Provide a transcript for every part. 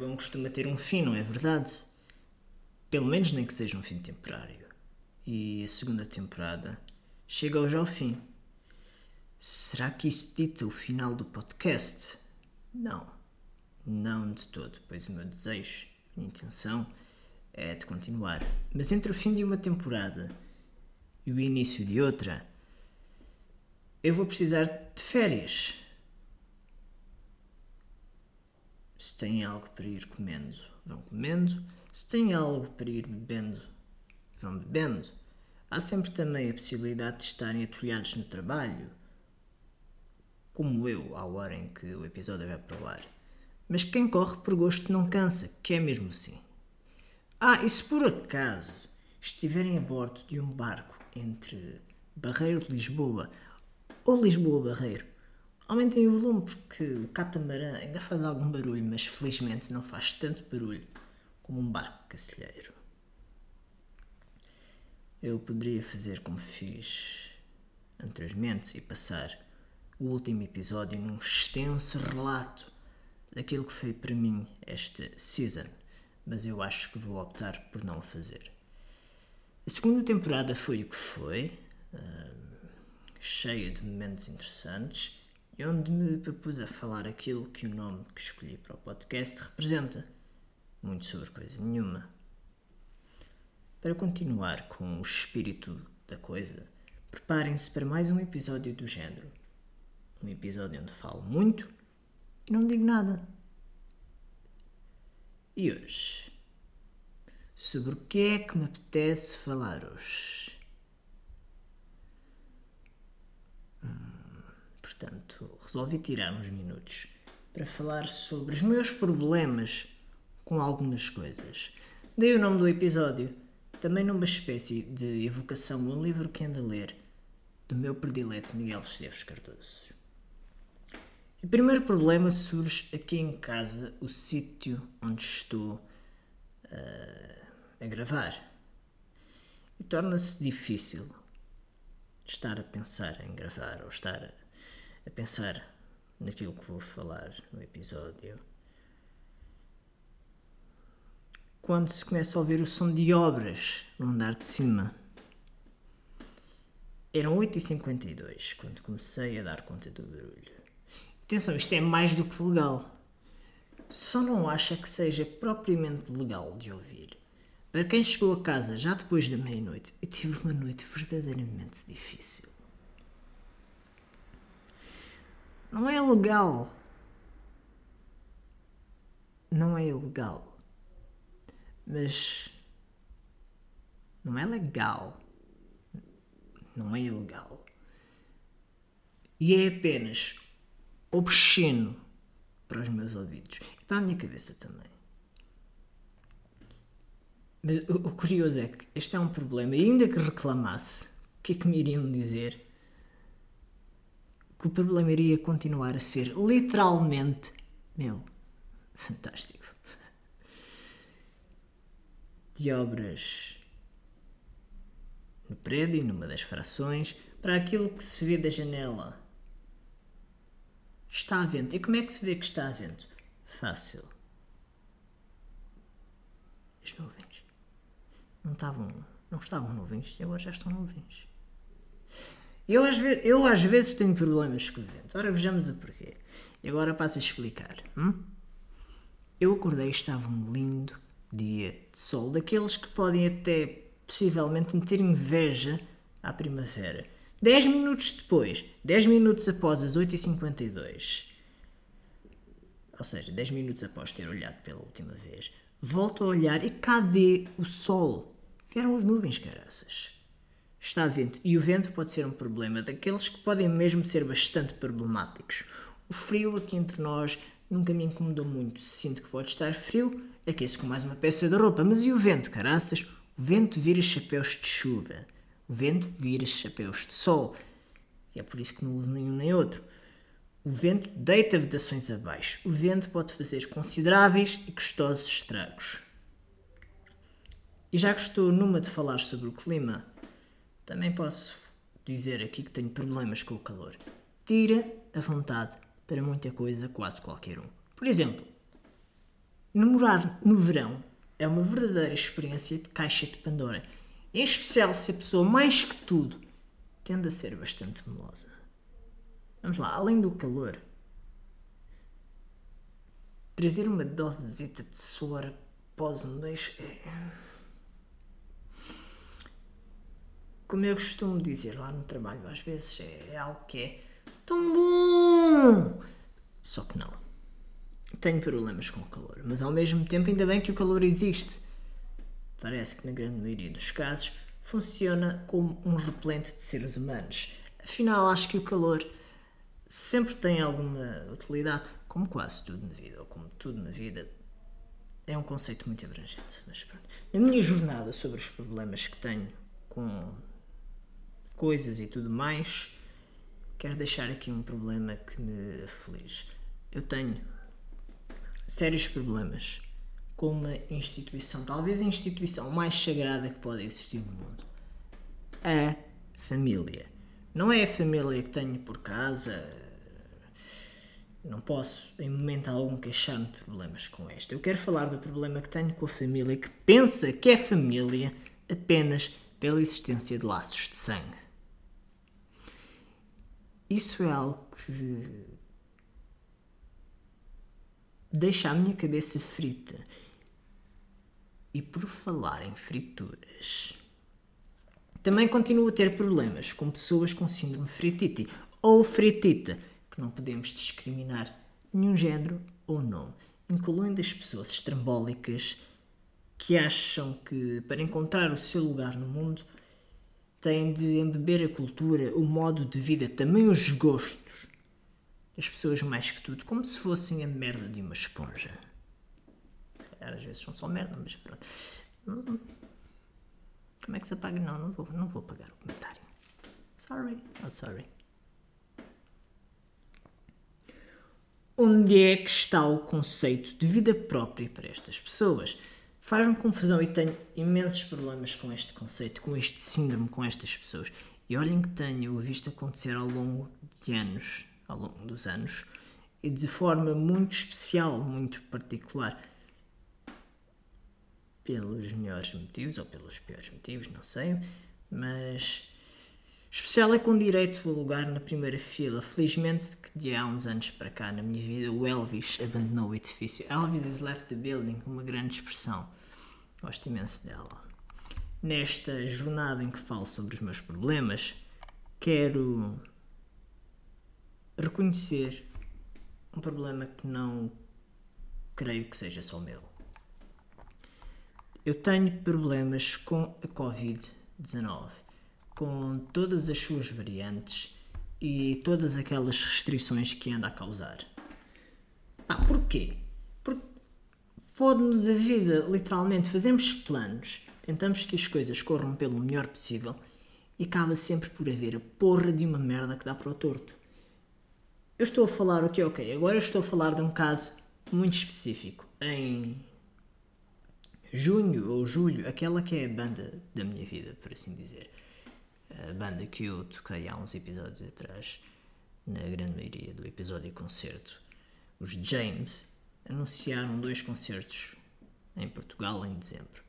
bom costuma ter um fim, não é verdade? Pelo menos nem que seja um fim temporário. E a segunda temporada chega já ao fim. Será que isso dita o final do podcast? Não. Não de todo, pois o meu desejo, a minha intenção é de continuar. Mas entre o fim de uma temporada e o início de outra, eu vou precisar de férias. Se têm algo para ir comendo, vão comendo. Se têm algo para ir bebendo, vão bebendo. Há sempre também a possibilidade de estarem atolhados no trabalho, como eu, à hora em que o episódio vai para o ar. Mas quem corre por gosto não cansa, que é mesmo assim. Ah, e se por acaso estiverem a bordo de um barco entre Barreiro de Lisboa ou Lisboa-Barreiro, aumentem o volume porque o catamarã ainda faz algum barulho, mas felizmente não faz tanto barulho como um barco cacilheiro. Eu poderia fazer como fiz anteriormente e passar o último episódio num extenso relato daquilo que foi para mim esta season, mas eu acho que vou optar por não o fazer. A segunda temporada foi o que foi, cheia de momentos interessantes e onde me propus a falar aquilo que o nome que escolhi para o podcast representa, muito sobre coisa nenhuma. Para continuar com o espírito da coisa, preparem-se para mais um episódio do género. Um episódio onde falo muito e não digo nada. E hoje? Sobre o que é que me apetece falar hoje? Portanto, resolvi tirar uns minutos para falar sobre os meus problemas com algumas coisas. Dei o nome do episódio, também numa espécie de evocação a um livro que ando a ler, do meu predileto Miguel Esteves Cardoso. O primeiro problema surge aqui em casa, o sítio onde estou uh, a gravar. E torna-se difícil estar a pensar em gravar ou estar a, pensar naquilo que vou falar no episódio. Quando se começa a ouvir o som de obras no andar de cima. Eram 8h52 quando comecei a dar conta do barulho. Atenção, isto é mais do que legal. Só não acha que seja propriamente legal de ouvir. Para quem chegou a casa já depois da meia-noite e tive uma noite verdadeiramente difícil. Não é legal. Não é ilegal. Mas. Não é legal. Não é ilegal. E é apenas obsceno para os meus ouvidos e para a minha cabeça também. Mas o, o curioso é que este é um problema, e ainda que reclamasse, o que é que me iriam dizer? Que o problema iria continuar a ser literalmente meu. Fantástico. De obras no prédio, numa das frações, para aquilo que se vê da janela Está a vento. E como é que se vê que está a vento? Fácil. As nuvens. Não estavam, não estavam nuvens e agora já estão nuvens. Eu às, vezes, eu às vezes tenho problemas com o vento. Ora, vejamos o porquê. E agora passo a explicar. Hum? Eu acordei e estava um lindo dia de sol, daqueles que podem até possivelmente meter inveja à primavera. 10 minutos depois, 10 minutos após as 8h52, ou seja, 10 minutos após ter olhado pela última vez, volto a olhar e cadê o sol? Vieram as nuvens, caraças. Está vento, e o vento pode ser um problema daqueles que podem mesmo ser bastante problemáticos. O frio aqui entre nós nunca me incomodou muito. Sinto que pode estar frio, aqueço com mais uma peça de roupa. Mas e o vento, caraças? O vento vira chapéus de chuva. O vento vira chapéus de sol. E é por isso que não uso nenhum nem outro. O vento deita vedações abaixo. O vento pode fazer consideráveis e custosos estragos. E já que estou numa de falar sobre o clima, também posso dizer aqui que tenho problemas com o calor. tira a vontade para muita coisa, quase qualquer um. Por exemplo, namorar no verão é uma verdadeira experiência de caixa de Pandora. Em especial se a pessoa, mais que tudo, tende a ser bastante melosa. Vamos lá, além do calor, trazer uma dosezita de suor após um beijo é. Como eu costumo dizer lá no trabalho, às vezes é algo que é tão bom! Só que não. Tenho problemas com o calor, mas ao mesmo tempo, ainda bem que o calor existe. Parece que na grande maioria dos casos funciona como um repelente de seres humanos. Afinal, acho que o calor sempre tem alguma utilidade, como quase tudo na vida, ou como tudo na vida. É um conceito muito abrangente, mas pronto. Na minha jornada sobre os problemas que tenho com coisas e tudo mais, quero deixar aqui um problema que me aflige. Eu tenho sérios problemas com uma instituição, talvez a instituição mais sagrada que pode existir no mundo: a família. Não é a família que tenho por casa, não posso em momento algum queixar-me de problemas com esta. Eu quero falar do problema que tenho com a família que pensa que é família apenas pela existência de laços de sangue. Isso é algo que deixa a minha cabeça frita. E por falar em frituras, também continuo a ter problemas com pessoas com síndrome fritite ou fritita, que não podemos discriminar nenhum género ou nome, incluindo as pessoas estrambólicas que acham que para encontrar o seu lugar no mundo têm de embeber a cultura, o modo de vida, também os gostos das pessoas mais que tudo, como se fossem a merda de uma esponja. Às vezes são só merda, mas pronto. Como é que se apaga? Não, não vou, não vou apagar o comentário. Sorry. Oh, sorry. Onde é que está o conceito de vida própria para estas pessoas? Faz-me confusão e tenho imensos problemas com este conceito, com este síndrome, com estas pessoas. E olhem que tenho visto acontecer ao longo de anos, ao longo dos anos, e de forma muito especial, muito particular. Pelos melhores motivos ou pelos piores motivos, não sei, mas Especial é com direito a lugar na primeira fila. Felizmente que de há uns anos para cá na minha vida o Elvis abandonou o edifício. Elvis has left the building, uma grande expressão. Gosto imenso dela. Nesta jornada em que falo sobre os meus problemas, quero reconhecer um problema que não creio que seja só meu. Eu tenho problemas com a Covid-19 com todas as suas variantes e todas aquelas restrições que anda a causar. Ah, porquê? Porque fode-nos a vida, literalmente. Fazemos planos, tentamos que as coisas corram pelo melhor possível e acaba sempre por haver a porra de uma merda que dá para o torto. Eu estou a falar o okay, que ok, agora estou a falar de um caso muito específico. Em junho ou julho, aquela que é a banda da minha vida, por assim dizer a banda que eu toquei há uns episódios atrás, na grande maioria do episódio concerto, os James, anunciaram dois concertos em Portugal em dezembro.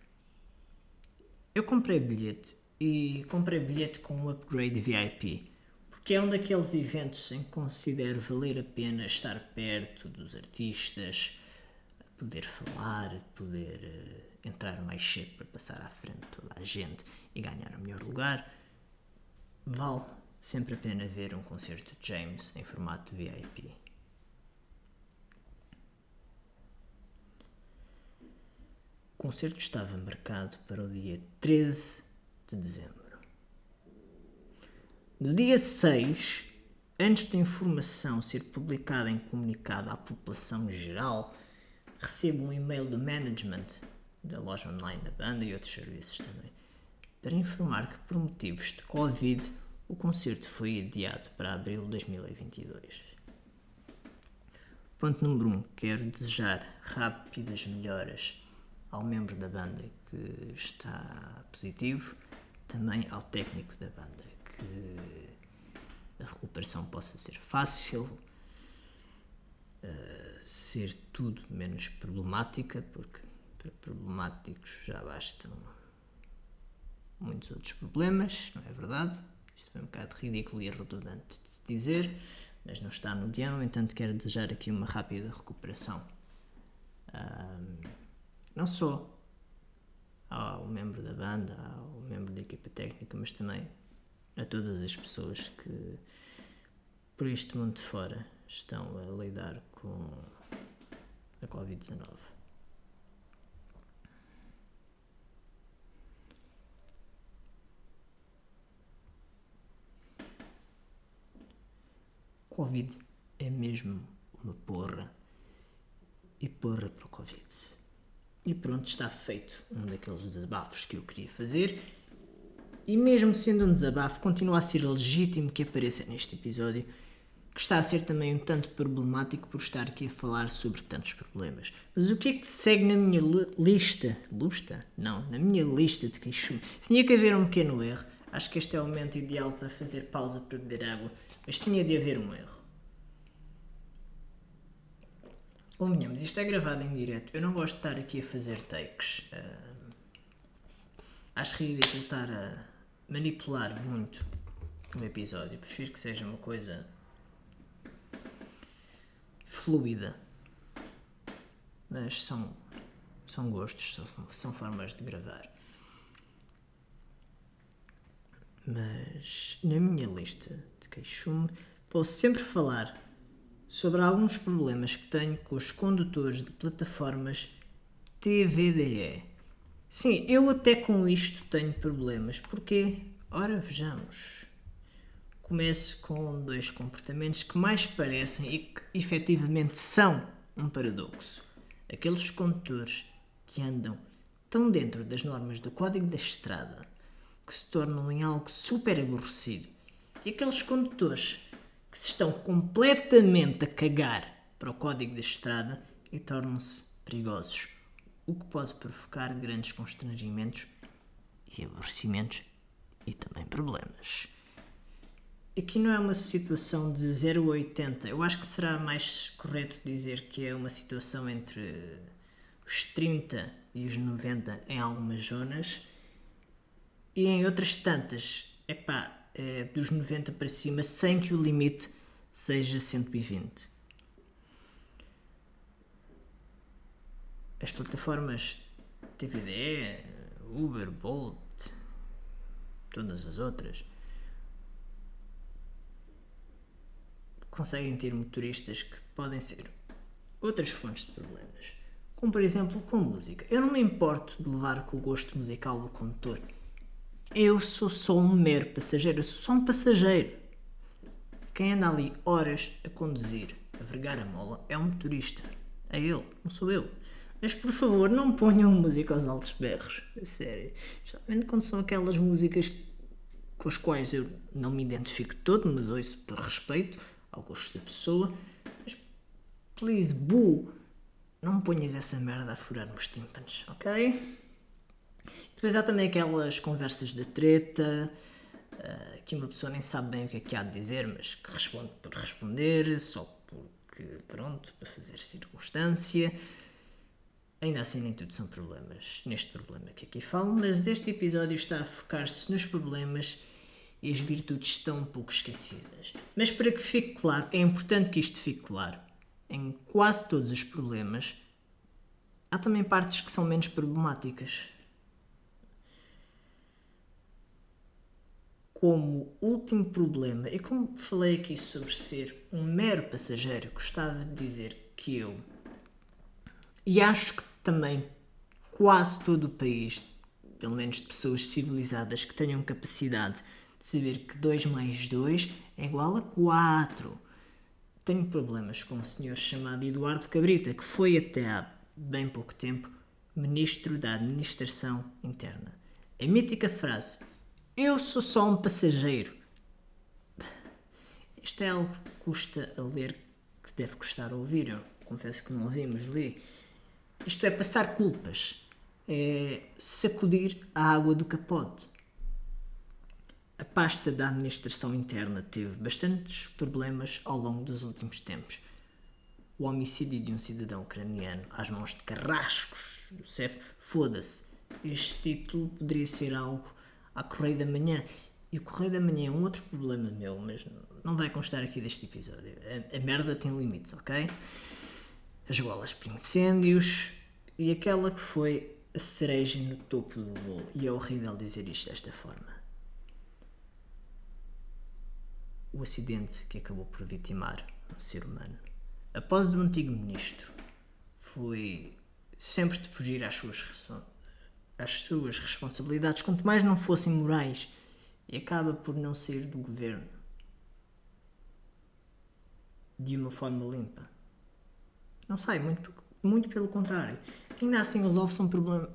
Eu comprei bilhete e comprei bilhete com um upgrade VIP, porque é um daqueles eventos em que considero valer a pena estar perto dos artistas, poder falar, poder uh, entrar mais cedo para passar à frente toda a gente e ganhar o melhor lugar Vale sempre a pena ver um concerto de James em formato VIP. O concerto estava marcado para o dia 13 de dezembro. No dia 6, antes da informação ser publicada em comunicado à população geral, recebo um e-mail do management da loja online da banda e outros serviços também para informar que, por motivos de Covid, o concerto foi adiado para abril de 2022. Ponto número 1. Um, quero desejar rápidas melhoras ao membro da banda que está positivo, também ao técnico da banda que recuperação possa ser fácil, uh, ser tudo menos problemática, porque para problemáticos já bastam muitos outros problemas, não é verdade? Isto foi um bocado ridículo e redundante de se dizer, mas não está no guião, entanto quero desejar aqui uma rápida recuperação. Um, não só ao membro da banda, ao membro da equipa técnica, mas também a todas as pessoas que por este mundo fora estão a lidar com a Covid-19. Covid é mesmo uma porra. E porra para o Covid. E pronto, está feito um daqueles desabafos que eu queria fazer. E mesmo sendo um desabafo, continua a ser legítimo que apareça neste episódio, que está a ser também um tanto problemático por estar aqui a falar sobre tantos problemas. Mas o que é que segue na minha lista? Lista? Não, na minha lista de queixume. Tinha que haver um pequeno erro. Acho que este é o momento ideal para fazer pausa para beber água mas tinha de haver um erro. Convenhamos, isto é gravado em direto. Eu não gosto de estar aqui a fazer takes. Uh, acho ridículo estar a manipular muito o episódio. Prefiro que seja uma coisa fluida. Mas são, são gostos, são, são formas de gravar. Mas na minha lista de queixume posso sempre falar sobre alguns problemas que tenho com os condutores de plataformas TVDE. Sim, eu até com isto tenho problemas. Porquê? Ora, vejamos. Começo com dois comportamentos que mais parecem e que efetivamente são um paradoxo. Aqueles condutores que andam tão dentro das normas do Código da Estrada que se tornam em algo super aborrecido. E aqueles condutores que se estão completamente a cagar para o código da estrada e tornam-se perigosos, o que pode provocar grandes constrangimentos e aborrecimentos e também problemas. Aqui não é uma situação de 0 a 80. Eu acho que será mais correto dizer que é uma situação entre os 30 e os 90 em algumas zonas e em outras tantas, epá, é dos 90 para cima, sem que o limite seja 120. As plataformas TVD, Uber, Bolt, todas as outras, conseguem ter motoristas que podem ser outras fontes de problemas. Como por exemplo com música. Eu não me importo de levar com o gosto musical do condutor eu sou só um mero passageiro, eu sou só um passageiro. Quem anda ali horas a conduzir, a vergar a mola, é um motorista. É ele, não sou eu. Mas por favor, não ponham música aos altos berros. A sério. Geralmente quando são aquelas músicas com as quais eu não me identifico todo, mas ouço por respeito ao gosto da pessoa. Mas, please, boo, não ponhas essa merda a furar nos tímpanos, ok? Depois há também aquelas conversas de treta, uh, que uma pessoa nem sabe bem o que é que há de dizer, mas que responde por responder, só porque, pronto, para fazer circunstância. Ainda assim, nem tudo são problemas, neste problema que aqui falo, mas este episódio está a focar-se nos problemas e as virtudes estão um pouco esquecidas. Mas para que fique claro, é importante que isto fique claro. Em quase todos os problemas, há também partes que são menos problemáticas. Como último problema, e como falei aqui sobre ser um mero passageiro, gostava de dizer que eu, e acho que também quase todo o país, pelo menos de pessoas civilizadas que tenham capacidade de saber que 2 mais 2 é igual a 4. Tenho problemas com um senhor chamado Eduardo Cabrita, que foi até há bem pouco tempo Ministro da Administração Interna. A mítica frase eu sou só um passageiro. Isto é algo que custa a ler, que deve custar a ouvir. Eu confesso que não ouvi, mas li. Isto é passar culpas. É sacudir a água do capote. A pasta da administração interna teve bastantes problemas ao longo dos últimos tempos. O homicídio de um cidadão ucraniano às mãos de carrascos do CEF, foda-se. Este título poderia ser algo à Correio da Manhã. E o Correio da Manhã é um outro problema meu, mas não vai constar aqui deste episódio. A, a merda tem limites, ok? As golas para incêndios e aquela que foi a cereja no topo do bolo. E é horrível dizer isto desta forma. O acidente que acabou por vitimar um ser humano. Após do antigo ministro foi sempre de fugir às suas, às suas responsabilidades, quanto mais não fossem morais, e acaba por não sair do governo de uma forma limpa. Não sai, muito, muito pelo contrário. Ainda assim, são um problema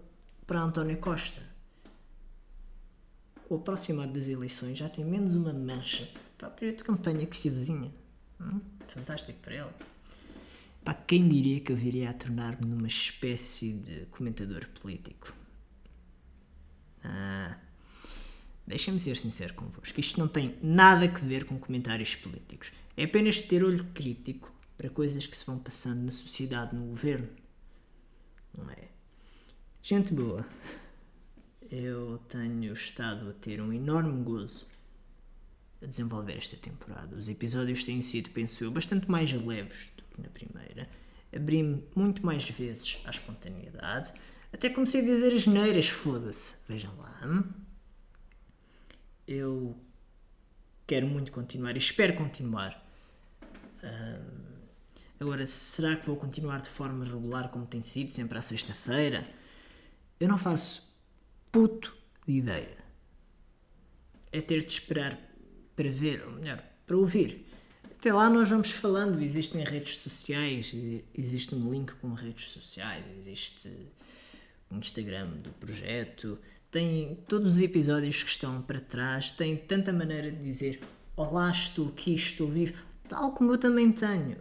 para António Costa. Com o aproximar das eleições, já tem menos uma mancha para o período de campanha que se avizinha. Hum? Fantástico para ele. Para quem diria que eu viria a tornar-me numa espécie de comentador político? Ah, Deixem-me ser sincero convosco. Isto não tem nada a ver com comentários políticos. É apenas ter olho crítico para coisas que se vão passando na sociedade, no governo. Não é? Gente boa, eu tenho estado a ter um enorme gozo a desenvolver esta temporada. Os episódios têm sido, penso eu, bastante mais leves do que na primeira. Abri-me muito mais vezes à espontaneidade. Até comecei a dizer as neiras, foda-se. Vejam lá. Eu quero muito continuar e espero continuar. agora, será que vou continuar de forma regular como tem sido, sempre à sexta-feira? Eu não faço puto de ideia. É ter de esperar para ver, ou melhor, para ouvir. Até lá nós vamos falando, existem redes sociais, existe um link com redes sociais, existe Instagram do projeto, tem todos os episódios que estão para trás, tem tanta maneira de dizer Olá, estou aqui, estou vivo, tal como eu também tenho.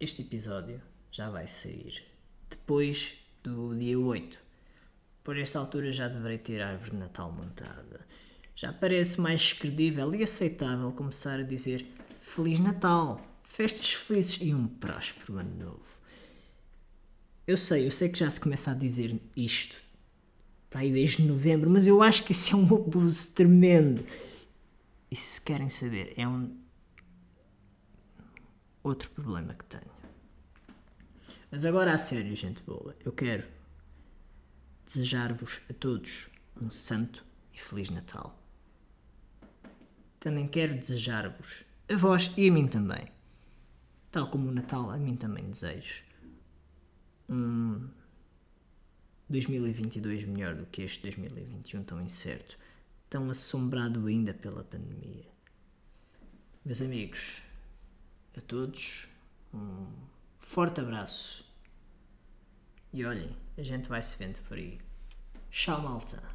Este episódio já vai sair depois do dia 8. Por esta altura já deverei ter a árvore de Natal montada. Já parece mais credível e aceitável começar a dizer Feliz Natal, festas felizes e um próspero ano novo. Eu sei, eu sei que já se começa a dizer isto para aí desde novembro, mas eu acho que isso é um abuso tremendo. E se querem saber, é um outro problema que tenho. Mas agora a sério, gente boa, eu quero desejar-vos a todos um santo e feliz Natal. Também quero desejar-vos, a vós e a mim também, tal como o Natal a mim também desejo, um 2022 melhor do que este 2021 tão incerto, tão assombrado ainda pela pandemia. Meus amigos, a todos, um forte abraço e olhem, a gente vai se vendo por aí. Tchau, malta!